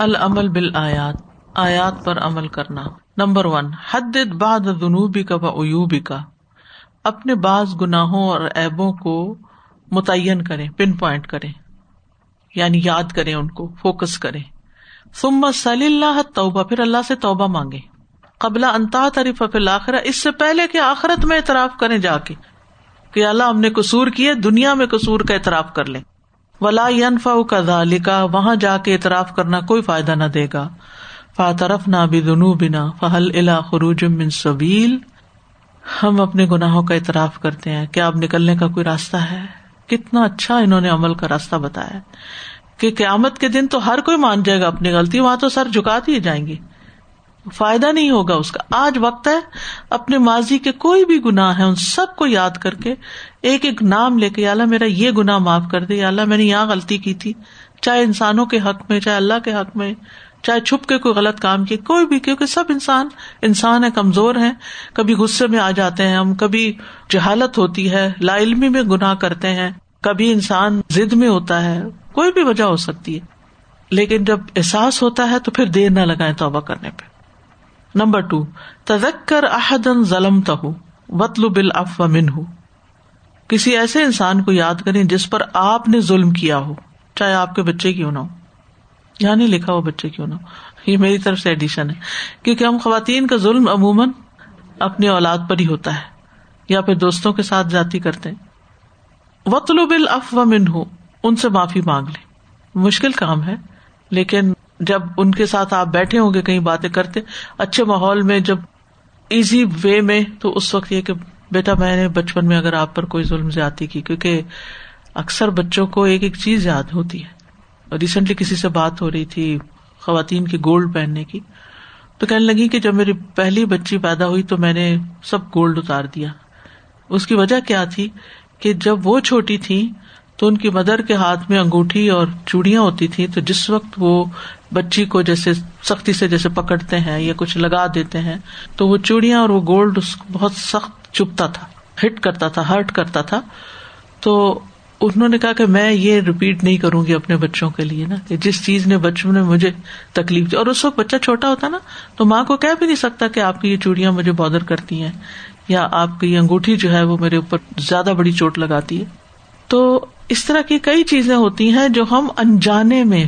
العمل بال آیات آیات پر عمل کرنا۔ نمبر ون حد باد جنوبی کا و عیوبی کا اپنے بعض گناہوں اور ایبوں کو متعین کریں، پن پوائنٹ کریں۔ یعنی یاد کریں ان کو، فوکس کریں۔ ثم صلی اللہ توبہ، پھر اللہ سے توبہ مانگے قبل انتا طریف آخر اس سے پہلے کہ آخرت میں اعتراف کریں جا کے کہ اللہ ہم نے قصور کیے دنیا میں قصور کا اعتراف کر لیں۔ ولا ینفا کا وہاں جا کے اعتراف کرنا کوئی فائدہ نہ دے گا۔ فاطرف نہ بھی بنا فہل الا خروج من سبیل ہم اپنے گناہوں کا اعتراف کرتے ہیں۔ کیا اب نکلنے کا کوئی راستہ ہے؟ کتنا اچھا انہوں نے عمل کا راستہ بتایا کہ قیامت کے دن تو ہر کوئی مان جائے گا، اپنی غلطی وہاں تو سر جھکا دیے جائیں گے۔ فائدہ نہیں ہوگا اس کا۔ آج وقت ہے، اپنے ماضی کے کوئی بھی گناہ ہے ان سب کو یاد کر کے ایک ایک نام لے کے اللہ میرا یہ گنا معاف کر دے اللہ میں نے یہاں غلطی کی تھی۔ چاہے انسانوں کے حق میں، چاہے اللہ کے حق میں، چاہے چھپ کے کوئی غلط کام کیے، کوئی بھی، کیونکہ سب انسان انسان ہے کمزور ہے کبھی غصے میں آ جاتے ہیں ہم، کبھی جہالت ہوتی ہے، لا علمی میں گناہ کرتے ہیں۔ کبھی انسان ضد میں ہوتا ہے، کوئی بھی وجہ ہو سکتی ہے۔ لیکن جب احساس ہوتا ہے تو پھر دیر نہ لگائے توبہ کرنے پہ۔ نمبر ٹو، تذکر احدن ظلم تہ وطل بل اف من ہو کسی ایسے انسان کو یاد کریں جس پر آپ نے ظلم کیا ہو، چاہے آپ کے بچے کیوں نہ ہو۔ یہاں نہیں لکھا ہو بچے کیوں نہ ہو۔ یہ میری طرف سے ایڈیشن ہے۔ کیونکہ ہم خواتین کا ظلم عموماً اپنی اولاد پر ہی ہوتا ہے، یا پھر دوستوں کے ساتھ جاتی کرتے وطل بل اف و من ہو ان سے معافی مانگ لیں۔ مشکل کام ہے، لیکن جب ان کے ساتھ آپ بیٹھے ہوں گے کہیں باتیں کرتے، اچھے ماحول میں، جب ایزی وے میں، تو اس وقت یہ کہ بیٹا، میں نے بچپن میں اگر آپ پر کوئی ظلم زیادتی کی، کیونکہ اکثر بچوں کو ایک ایک چیز یاد ہوتی ہے۔ ریسنٹلی کسی سے بات ہو رہی تھی خواتین کی گولڈ پہننے کی، تو کہنے لگی کہ جب میری پہلی بچی پیدا ہوئی تو میں نے سب گولڈ اتار دیا۔ اس کی وجہ کیا تھی کہ جب وہ چھوٹی تھی تو ان کی مدر کے ہاتھ میں انگوٹھی اور چوڑیاں ہوتی تھی تو جس وقت وہ بچی کو جیسے سختی سے جیسے پکڑتے ہیں یا کچھ لگا دیتے ہیں، تو وہ چوڑیاں اور وہ گولڈ بہت سخت چپتا تھا، ہٹ کرتا تھا، ہرٹ کرتا تھا۔ تو انہوں نے کہا کہ میں یہ ریپیٹ نہیں کروں گی اپنے بچوں کے لیے نا، کہ جس چیز نے بچپن میں مجھے تکلیف دی۔ اور اس وقت بچہ چھوٹا ہوتا نا، تو ماں کو کہہ بھی نہیں سکتا کہ آپ کی یہ چوڑیاں مجھے بادر کرتی ہیں، یا آپ کی یہ انگوٹھی جو ہے وہ میرے اوپر زیادہ بڑی چوٹ لگاتی ہے۔ تو اس طرح کی کئی چیزیں ہوتی ہیں جو ہم انجانے میں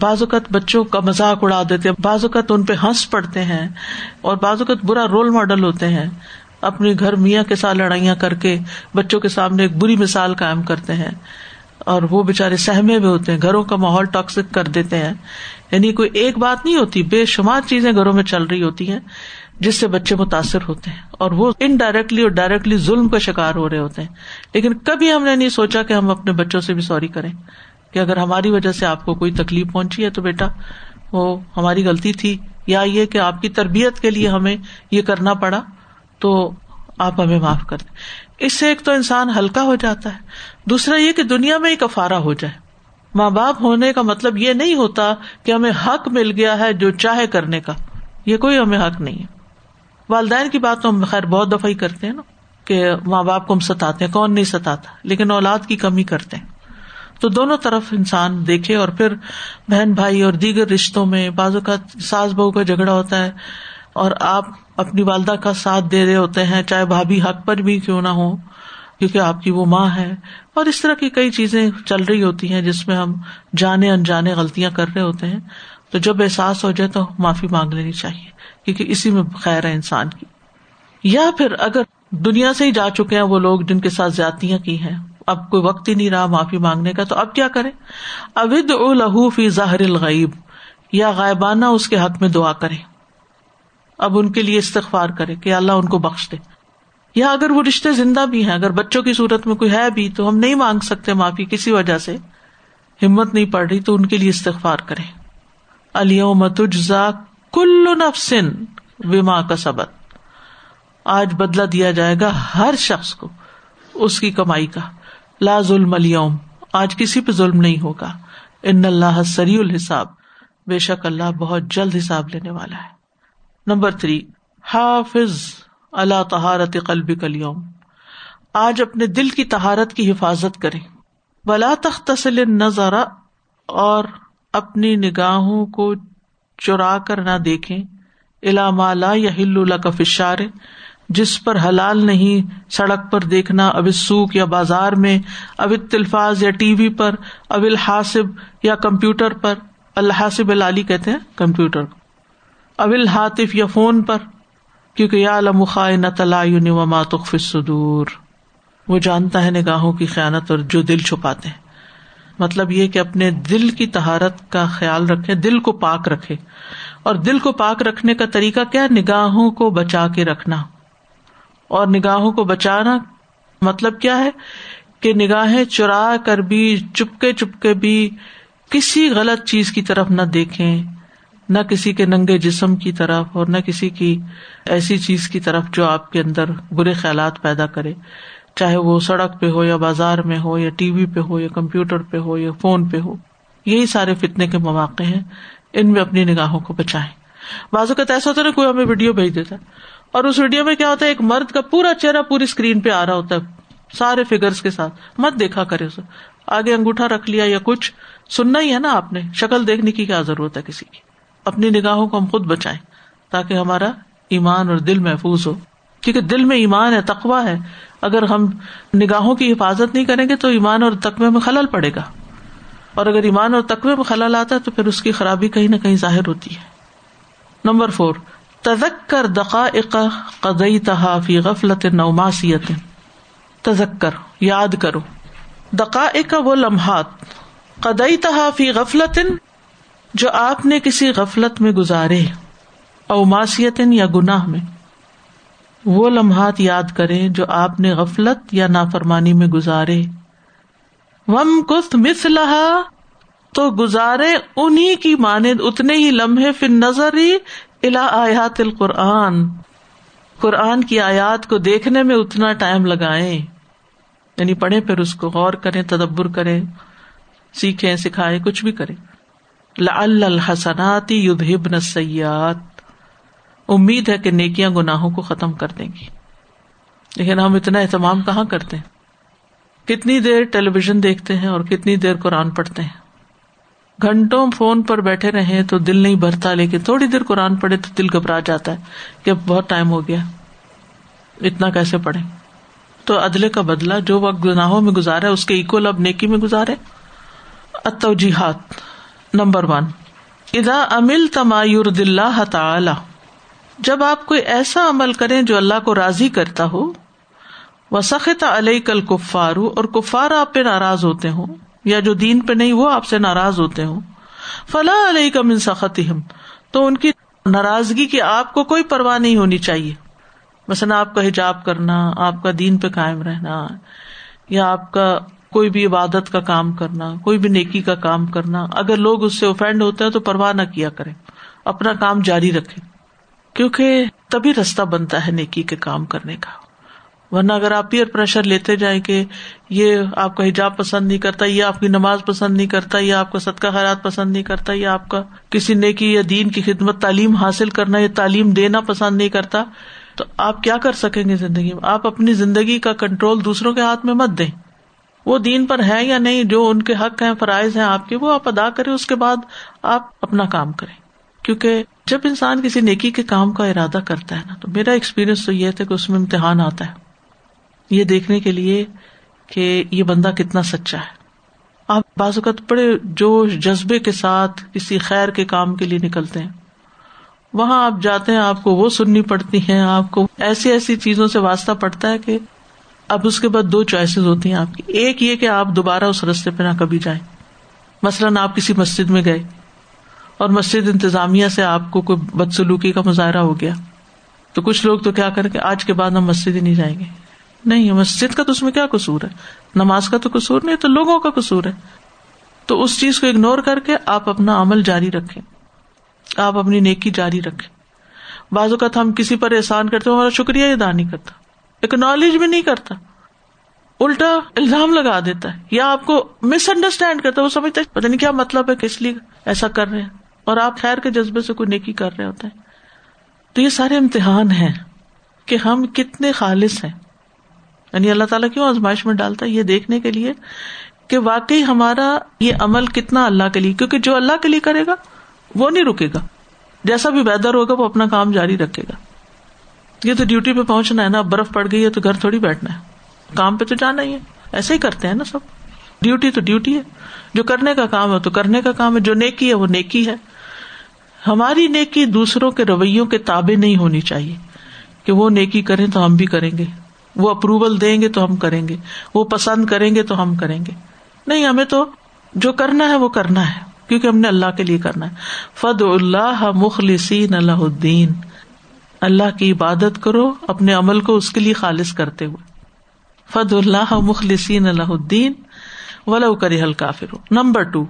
بعض اوقات بچوں کا مذاق اڑا دیتے بعض اوقات ان پہ ہنس پڑتے ہیں اور بعض اوقات برا رول ماڈل ہوتے ہیں۔ اپنے گھر میاں کے ساتھ لڑائیاں کر کے بچوں کے سامنے ایک بری مثال قائم کرتے ہیں۔ اور وہ بےچارے سہمے میں ہوتے ہیں، گھروں کا ماحول ٹاکسک کر دیتے ہیں۔ یعنی کوئی ایک بات نہیں ہوتی، بے شمار چیزیں گھروں میں چل رہی ہوتی ہیں۔ جس سے بچے متاثر ہوتے ہیں اور وہ انڈائریکٹلی اور ڈائریکٹلی ظلم کا شکار ہو رہے ہوتے ہیں۔ لیکن کبھی ہم نے نہیں سوچا کہ ہم اپنے بچوں سے بھی سوری کریں کہ اگر ہماری وجہ سے آپ کو کوئی تکلیف پہنچی ہے تو بیٹا، وہ ہماری غلطی تھی یا یہ کہ آپ کی تربیت کے لیے ہمیں یہ کرنا پڑا تو آپ ہمیں معاف کر دیں۔ اس سے ایک تو انسان ہلکا ہو جاتا ہے، دوسرا یہ کہ دنیا میں ایک افارا ہو جائے۔ ماں باپ ہونے کا مطلب یہ نہیں ہوتا کہ ہمیں حق مل گیا ہے جو چاہے کرنے کا۔ یہ کوئی ہمیں حق نہیں ہے۔ والدین کی بات تو ہم خیر بہت دفعہ ہی کرتے ہیں نا، کہ ماں باپ کو ہم ستاتے ہیں، کون نہیں ستاتا، لیکن اولاد کی کمی کرتے ہیں۔ تو دونوں طرف انسان دیکھے اور پھر بہن بھائی اور دیگر رشتوں میں بازو کا ساس بہو کا جھگڑا ہوتا ہے اور آپ اپنی والدہ کا ساتھ دے رہے ہوتے ہیں، چاہے بھابھی حق پر بھی کیوں نہ ہو، کیونکہ آپ کی وہ ماں ہے۔ اور اس طرح کی کئی چیزیں چل رہی ہوتی ہیں جس میں ہم جانے انجانے غلطیاں کر رہے ہوتے ہیں۔ تو جب احساس ہو جائے تو معافی مانگ لینی چاہیے، کیونکہ اسی میں خیر ہے انسان کی۔ یا پھر اگر دنیا سے ہی جا چکے ہیں وہ لوگ جن کے ساتھ زیادتیاں کی ہیں، اب کوئی وقت ہی نہیں رہا معافی مانگنے کا، تو اب کیا کرے اود او لہو فی ظاہر الغیب، یا غائبانہ اس کے حق میں دعا کرے اب ان کے لیے استغفار کرے کہ اللہ ان کو بخش دے۔ یا اگر وہ رشتے زندہ بھی ہیں، اگر بچوں کی صورت میں کوئی ہے بھی، تو ہم نہیں مانگ سکتے معافی کسی وجہ سے۔ ہمت نہیں پڑ رہی، تو ان کے لیے استغفار کرے تجزا کل نفسن وما کا سبق آج بدلا دیا جائے گا ہر شخص کو اس کی کمائی کا۔ لا ظلم اليوم، آج کسی پہ ظلم نہیں ہوگا۔ ان اللہ سری الحساب، بے شک اللہ بہت جلد حساب لینے والا ہے۔ نمبر تھری، حافظ اللہ تہارت قلب کلیوم آج اپنے دل کی تہارت کی حفاظت کرے بلا تختصل نظارہ اور اپنی نگاہوں کو چرا کر نہ دیکھیں۔ الا مالا یا ہل کا فشار جس پر حلال نہیں، سڑک پر دیکھنا، اب سوکھ یا بازار میں، اب تلفاظ یا ٹی وی پر، اب الحاصب یا کمپیوٹر پر۔ الحاصب العلی کہتے ہیں کمپیوٹر اب الحاطف یا فون پر۔ کیونکہ یا المخا نہ تلا ماتخ صدور وہ جانتا ہے نگاہوں کی خیانت اور جو دل چھپاتے ہیں۔ مطلب یہ کہ اپنے دل کی تہارت کا خیال رکھے، دل کو پاک رکھے۔ اور دل کو پاک رکھنے کا طریقہ کیا؟ نگاہوں کو بچا کے رکھنا۔ اور نگاہوں کو بچانا مطلب کیا ہے؟ کہ نگاہیں چرا کر بھی، چپکے چپکے بھی کسی غلط چیز کی طرف نہ دیکھیں۔ نہ کسی کے ننگے جسم کی طرف اور نہ کسی کی ایسی چیز کی طرف جو آپ کے اندر برے خیالات پیدا کرے۔ چاہے وہ سڑک پہ ہو یا بازار میں ہو یا ٹی وی پہ ہو یا کمپیوٹر پہ ہو یا فون پہ ہو، یہی سارے فتنے کے مواقع ہیں۔ ان میں اپنی نگاہوں کو بچائیں۔ بازو کا ایسا ہوتا ہے نا، کوئی ہمیں ویڈیو بھیج دیتا ہے۔ اور اس ویڈیو میں کیا ہوتا ہے، ایک مرد کا پورا چہرہ پوری اسکرین پہ آ رہا ہوتا ہے۔ سارے فیگر کے ساتھ۔ مت دیکھا کرے اسے۔ آگے انگوٹھا رکھ لیا یا کچھ۔ سننا ہی ہے نا آپ نے۔ شکل دیکھنے کی کیا ضرورت ہے کسی کی؟ اپنی نگاہوں کو ہم خود بچائیں تاکہ ہمارا ایمان اور دل محفوظ ہو۔ کیونکہ دل میں ایمان ہے تقوا ہے۔ اگر ہم نگاہوں کی حفاظت نہیں کریں گے تو ایمان اور تقوی میں خلل پڑے گا۔ اور اگر ایمان اور تقوی میں خلل آتا ہے تو پھر اس کی خرابی کہیں نہ کہیں ظاہر ہوتی ہے۔ نمبر فور تزکر دقا قدئی تحافی غفلت نوماسیت تزکر یاد کرو۔ دقا وہ لمحات قدئی تحافی غفلت جو آپ نے کسی غفلت میں گزارے اوماسیت یا گناہ میں۔ وہ لمحات یاد کرے جو آپ نے غفلت یا نافرمانی میں گزارے۔ وم کت مس لہا تو گزارے انہیں کی مانند، اتنے ہی لمحے پھر نظر ہی الا آیات القرآن۔ قرآن کی آیات کو دیکھنے میں اتنا ٹائم لگائے یعنی پڑھے پھر اس کو غور کرے تدبر کرے سیکھے سکھائے کچھ بھی کرے الحسناتی یدھبن سیات امید ہے کہ نیکیاں گناہوں کو ختم کر دیں گی۔ لیکن ہم اتنا اہتمام کہاں کرتے ہیں؟ کتنی دیر ٹیلی ویژن دیکھتے ہیں اور کتنی دیر قرآن پڑھتے ہیں؟ گھنٹوں فون پر بیٹھے رہے تو دل نہیں بھرتا، لیکن تھوڑی دیر قرآن پڑھے تو دل گھبرا جاتا ہے کہ اب بہت ٹائم ہو گیا۔ اتنا کیسے پڑھے تو ادلے کا بدلا جو وقت گناہوں میں گزارا اس کے اکول اب نیکی میں گزارے۔ اتوجیحات نمبر ون۔ ادا امل تمایور دلہ تعالی جب آپ کوئی ایسا عمل کریں جو اللہ کو راضی کرتا ہو وہ سخت علیہ کل کفارو اور کفار آپ پہ ناراض ہوتے ہوں، یا جو دین پہ نہیں، وہ آپ سے ناراض ہوتے ہوں۔ فلاں علیہ کا من سخت تو ان کی ناراضگی کی آپ کو کوئی پرواہ نہیں ہونی چاہیے۔ مثلاً آپ کا حجاب کرنا، آپ کا دین پہ قائم رہنا، یا آپ کا کوئی بھی عبادت کا کام کرنا، کوئی بھی نیکی کا کام کرنا۔ اگر لوگ اس سے اوفینڈ ہوتے ہیں تو پرواہ نہ کیا کرے اپنا کام جاری رکھے کیونکہ تبھی رستہ بنتا ہے نیکی کے کام کرنے کا۔ ورنہ اگر آپ پیئر پریشر لیتے جائیں کہ یہ آپ کا حجاب پسند نہیں کرتا، یہ آپ کی نماز پسند نہیں کرتا، یہ آپ کا صدقہ خیرات پسند نہیں کرتا، یہ آپ کا کسی نیکی یا دین کی خدمت تعلیم حاصل کرنا یا تعلیم دینا پسند نہیں کرتا، تو آپ کیا کر سکیں گے زندگی میں؟ آپ اپنی زندگی کا کنٹرول دوسروں کے ہاتھ میں مت دیں۔ وہ دین پر ہے یا نہیں، جو ان کے حق ہیں، فرائض ہیں آپ کے، وہ آپ ادا کریں، اس کے بعد آپ اپنا کام کریں۔ کیونکہ جب انسان کسی نیکی کے کام کا ارادہ کرتا ہے نا، تو میرا ایکسپیرئنس تو یہ تھا کہ اس میں امتحان آتا ہے۔ یہ دیکھنے کے لیے کہ یہ بندہ کتنا سچا ہے۔ آپ بعض اوقات بڑے جوش، جذبے کے ساتھ کسی خیر کے کام کے لیے نکلتے ہیں۔ وہاں آپ جاتے ہیں، آپ کو وہ سننی پڑتی ہیں، آپ کو ایسی ایسی چیزوں سے واسطہ پڑتا ہے کہ اب اس کے بعد دو چوائسیز ہوتی ہیں آپ کی۔ ایک یہ کہ آپ دوبارہ اس رستے پہ نہ کبھی جائیں۔ مثلاً آپ کسی مسجد میں گئے۔ اور مسجد انتظامیہ سے آپ کو کوئی بدسلوکی کا مظاہرہ ہو گیا۔ تو کچھ لوگ تو کیا کریں کہ آج کے بعد ہم مسجد ہی نہیں جائیں گے۔ نہیں مسجد کا تو اس میں کیا قصور ہے؟ نماز کا تو قصور نہیں تو لوگوں کا قصور ہے۔ تو اس چیز کو اگنور کر کے آپ اپنا عمل جاری رکھیں۔ آپ اپنی نیکی جاری رکھیں۔ بعض اوقات ہم کسی پر احسان کرتے ہمارا شکریہ ادا نہیں کرتا۔ اکنالج بھی نہیں کرتا۔ الٹا الزام لگا دیتا ہے۔ یا آپ کو مس انڈرسٹینڈ کرتا ہے، وہ سمجھتا ہے پتا نہیں کیا مطلب ہے، کس لیے ایسا کر رہے ہیں۔ اور آپ خیر کے جذبے سے کوئی نیکی کر رہے ہوتے ہیں۔ تو یہ سارے امتحان ہیں کہ ہم کتنے خالص ہیں۔ یعنی اللہ تعالیٰ کیوں آزمائش میں ڈالتا ہے یہ دیکھنے کے لیے کہ واقعی ہمارا یہ عمل کتنا اللہ کے لیے، کیونکہ جو اللہ کے لیے کرے گا، وہ نہیں رکے گا۔ جیسا بھی ویدر ہوگا، وہ اپنا کام جاری رکھے گا۔ یہ تو ڈیوٹی پہ پہنچنا ہے نا، برف پڑ گئی ہے تو گھر تھوڑی بیٹھنا ہے۔ کام پہ تو جانا ہی ہے۔ ایسے ہی کرتے ہیں نا سب۔ ڈیوٹی تو ڈیوٹی ہے۔ جو کرنے کا کام ہے تو کرنے کا کام ہے، جو نیکی ہے وہ نیکی ہے۔ ہماری نیکی دوسروں کے رویوں کے تابے نہیں ہونی چاہیے کہ وہ نیکی کریں تو ہم بھی کریں گے۔ وہ اپروول دیں گے تو ہم کریں گے۔ وہ پسند کریں گے تو ہم کریں گے۔ نہیں، ہمیں تو جو کرنا ہے وہ کرنا ہے، کیونکہ ہم نے اللہ کے لیے کرنا ہے۔ فد اللہ مخلصین اللہ الدین اللہ کی عبادت کرو، اپنے عمل کو اس کے لیے خالص کرتے ہوئے۔ فد اللہ مخلصین اللہ الدین ولو کری حل کافر نمبر ٹو۔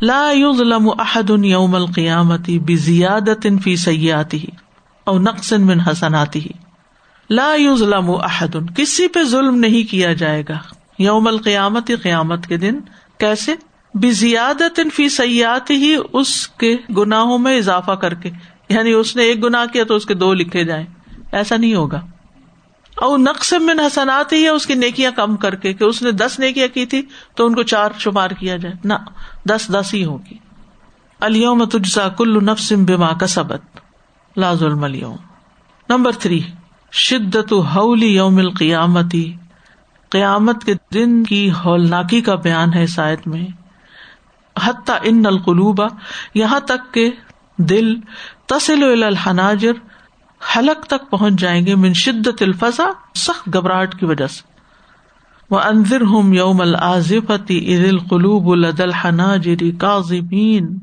لا يظلم احد يوم القیامتی بزیادت فی سیاتی او نقص من حسناتی لا يظلم احد کسی پہ ظلم نہیں کیا جائے گا یوم القیامت قیامت کے دن کیسے بزیادت فی سیاحت ہی اس کے گناہوں میں اضافہ کر کے یعنی اس نے ایک گنا کیا تو اس کے دو لکھے جائیں ایسا نہیں ہوگا اور نقص میں حسنات ہی ہے اس کی نیکیاں کم کر کے کہ اس نے دس نیکیاں کی تھی تو ان کو چار شمار کیا جائے۔ نہ، دس دس ہی ہوگی الوم تجزا کل نفسم بما کا سبت لاز الم نمبر تھری، شدت ہولی یوم القیامتی قیامت کے دن کی ہولناکی کا بیان ہے شاید میں۔ حتیٰ ان القلوبا یہاں تک کہ دل تسل الحناجر حلق تک پہنچ جائیں گے من شدت الفضا، سخت گھبراہٹ کی وجہ سے۔ وہ انضر ہوں یوم العظفتی عید القلوب الد الحناجری کاظمین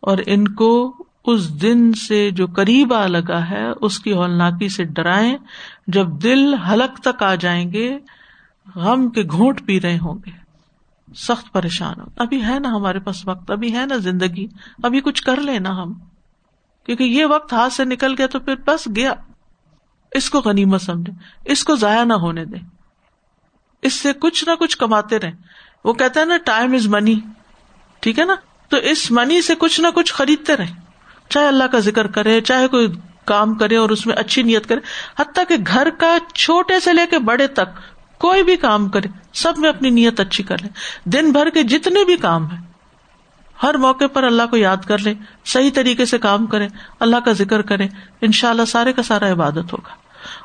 اور ان کو اس دن سے جو قریب آ لگا ہے، اس کی ہولناکی سے ڈرائیں۔ جب دل حلق تک آ جائیں گے، غم کے گھونٹ پی رہے ہوں گے۔ سخت پریشان ہو ابھی ہے نا ہمارے پاس وقت، ابھی ہے نا زندگی۔ ابھی کچھ کر لینا ہم۔ کیونکہ یہ وقت ہاتھ سے نکل گیا تو پھر بس گیا۔ اس کو غنیمت سمجھے۔ اس کو ضائع نہ ہونے دے۔ اس سے کچھ نہ کچھ کماتے رہے وہ کہتے ہیں نا ٹائم از منی ٹھیک ہے نا؟ تو اس منی سے کچھ نہ کچھ خریدتے رہے چاہے اللہ کا ذکر کرے، چاہے کوئی کام کرے اور اس میں اچھی نیت کرے۔ حتیٰ کہ گھر کا چھوٹے سے لے کے بڑے تک کوئی بھی کام کرے، سب میں اپنی نیت اچھی کر لے۔ دن بھر کے جتنے بھی کام ہے ہر موقع پر اللہ کو یاد کر لے، صحیح طریقے سے کام کرے، اللہ کا ذکر کرے ان شاء اللہ سارے کا سارا عبادت ہوگا۔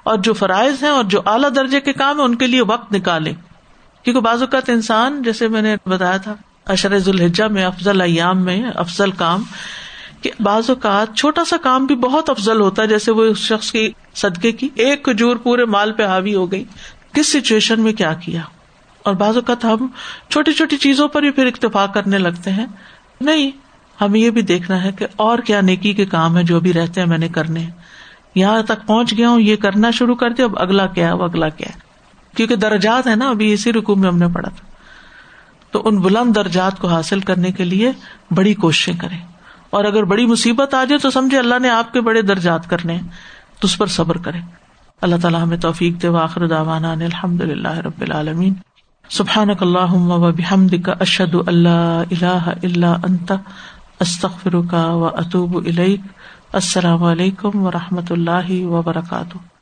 اور جو فرائض ہیں اور جو اعلیٰ درجے کے کام ہے ان کے لیے وقت نکالے کیونکہ بعض اوقات انسان، جیسے میں نے بتایا تھا اشرز الحجا میں افضل ایام میں افضل کام، کہ بعض اوقات چھوٹا سا کام بھی بہت افضل ہوتا ہے، جیسے وہ اس شخص کی صدقے کی ایک کھجور پورے مال پہ حاوی ہو گئی۔ کس سچویشن میں کیا کیا؟ اور بعض اوقات ہم چھوٹی چھوٹی چیزوں پر بھی پھر اتفاق کرنے لگتے ہیں۔ نہیں، ہمیں یہ بھی دیکھنا ہے کہ اور کیا نیکی کے کام ہے جو بھی رہتے ہیں میں نے کرنے یہاں تک پہنچ گیا ہوں، یہ کرنا شروع کر دیا، اب اگلا کیا اب اگلا کیا ہے۔ کیونکہ درجات ہے نا، ابھی اسی رکو میں ہم نے پڑھا تھا۔ تو ان بلند درجات کو حاصل کرنے کے لیے بڑی کوششیں کریں۔ اور اگر بڑی مصیبت آ جائے تو سمجھے اللہ نے آپ کے بڑے درجات کرنے تو اس پر صبر کرے اللہ تعالیٰ ہمیں توفیق دے واخر داوانا الحمد للہ رب العالمین۔ سبحان اللہ و کا اشد اللہ اللہ اللہ انت استخر کا و اطوب السلام علیکم و رحمۃ اللہ وبرکاتہ